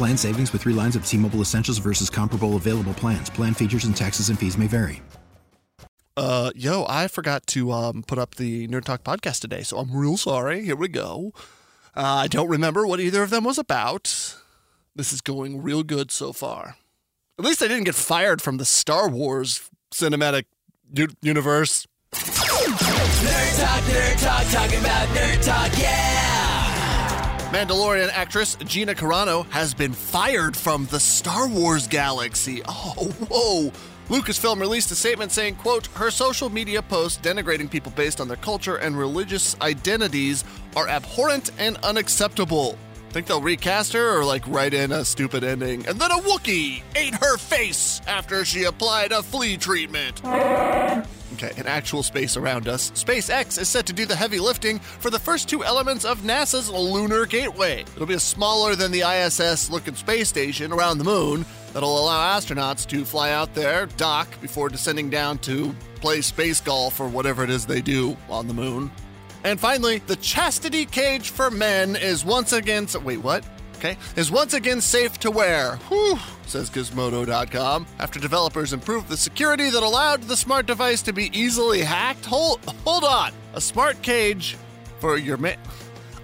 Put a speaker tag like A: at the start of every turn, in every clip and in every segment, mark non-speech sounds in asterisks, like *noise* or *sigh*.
A: Plan savings with three lines of T Mobile Essentials versus comparable available plans. Plan features and taxes and fees may vary.
B: Uh, yo, I forgot to um, put up the Nerd Talk podcast today, so I'm real sorry. Here we go. Uh, I don't remember what either of them was about. This is going real good so far. At least I didn't get fired from the Star Wars cinematic u- universe.
C: Nerd Talk, Nerd Talk, talking about Nerd Talk, yeah!
B: Mandalorian actress Gina Carano has been fired from the Star Wars galaxy. *laughs* Oh, whoa. Lucasfilm released a statement saying, quote, her social media posts denigrating people based on their culture and religious identities are abhorrent and unacceptable. Think they'll recast her or like write in a stupid ending? And then a Wookiee ate her face after she applied a flea treatment. Okay, in actual space around us, SpaceX is set to do the heavy lifting for the first two elements of NASA's Lunar Gateway. It'll be a smaller than the ISS looking space station around the moon that'll allow astronauts to fly out there, dock before descending down to play space golf or whatever it is they do on the moon. And finally, the chastity cage for men is once again. Wait, what? Okay, is once again safe to wear. Whew, says Gizmodo.com. After developers improved the security that allowed the smart device to be easily hacked. Hold, hold on. A smart cage for your man.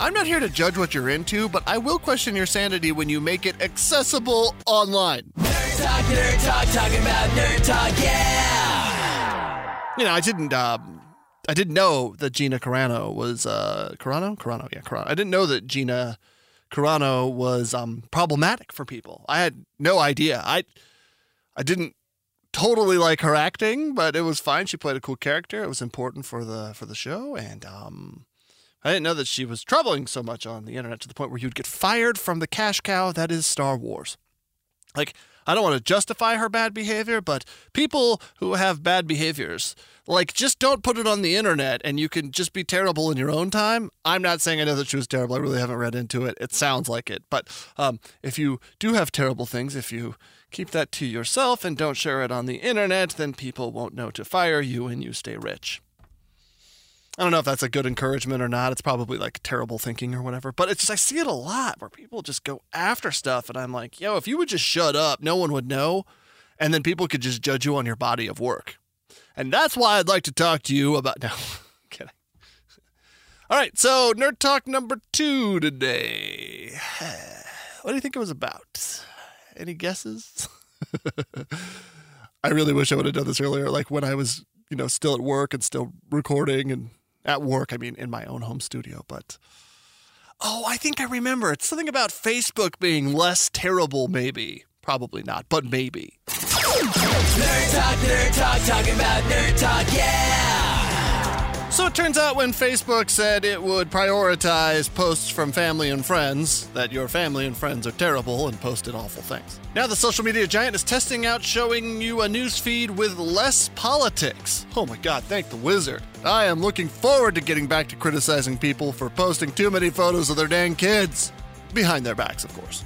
B: I'm not here to judge what you're into, but I will question your sanity when you make it accessible online.
C: Nerd Talk, Nerd Talk, talking about Nerd Talk, yeah!
B: You know, I didn't. Um, I didn't know that Gina Carano was uh, Carano. Carano, yeah, Carano. I didn't know that Gina Carano was um, problematic for people. I had no idea. I I didn't totally like her acting, but it was fine. She played a cool character. It was important for the for the show, and um, I didn't know that she was troubling so much on the internet to the point where you'd get fired from the cash cow that is Star Wars. Like, I don't want to justify her bad behavior, but people who have bad behaviors, like, just don't put it on the internet and you can just be terrible in your own time. I'm not saying I know that she was terrible. I really haven't read into it. It sounds like it. But um, if you do have terrible things, if you keep that to yourself and don't share it on the internet, then people won't know to fire you and you stay rich. I don't know if that's a good encouragement or not. It's probably like terrible thinking or whatever. But it's just I see it a lot where people just go after stuff and I'm like, yo, if you would just shut up, no one would know. And then people could just judge you on your body of work. And that's why I'd like to talk to you about *laughs* no kidding. All right, so nerd talk number two today. *sighs* What do you think it was about? Any guesses? *laughs* I really wish I would have done this earlier, like when I was, you know, still at work and still recording and at work, I mean, in my own home studio. But oh, I think I remember. It's something about Facebook being less terrible, maybe. Probably not, but maybe.
C: Nerd Talk, Nerd Talk, talking about Nerd Talk, yeah!
B: So it turns out when Facebook said it would prioritize posts from family and friends, that your family and friends are terrible and posted awful things. Now the social media giant is testing out showing you a news feed with less politics. Oh my god, thank the wizard. I am looking forward to getting back to criticizing people for posting too many photos of their dang kids. Behind their backs, of course.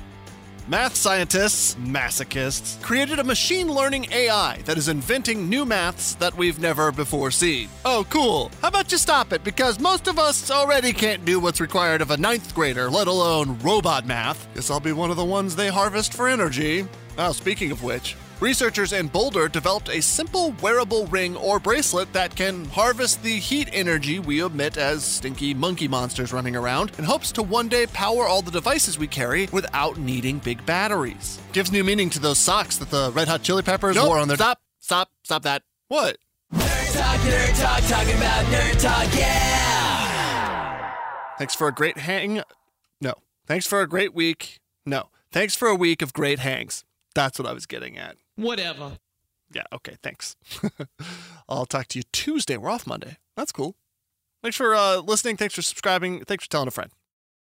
B: Math scientists, masochists, created a machine learning AI that is inventing new maths that we've never before seen. Oh, cool. How about you stop it? Because most of us already can't do what's required of a ninth grader, let alone robot math. Guess I'll be one of the ones they harvest for energy. Oh, speaking of which, Researchers in Boulder developed a simple wearable ring or bracelet that can harvest the heat energy we emit as stinky monkey monsters running around in hopes to one day power all the devices we carry without needing big batteries. Gives new meaning to those socks that the Red Hot Chili Peppers
D: Nope,
B: wore on their.
D: Stop, stop, stop that.
B: What?
C: Nerd talk, nerd talk, talking about nerd talk, yeah.
B: Thanks for a great hang. No. Thanks for a great week. No. Thanks for a week of great hangs. That's what I was getting at.
E: Whatever.
B: Yeah, okay, thanks. *laughs* I'll talk to you Tuesday. We're off Monday. That's cool. Thanks for uh, listening. Thanks for subscribing. Thanks for telling a friend.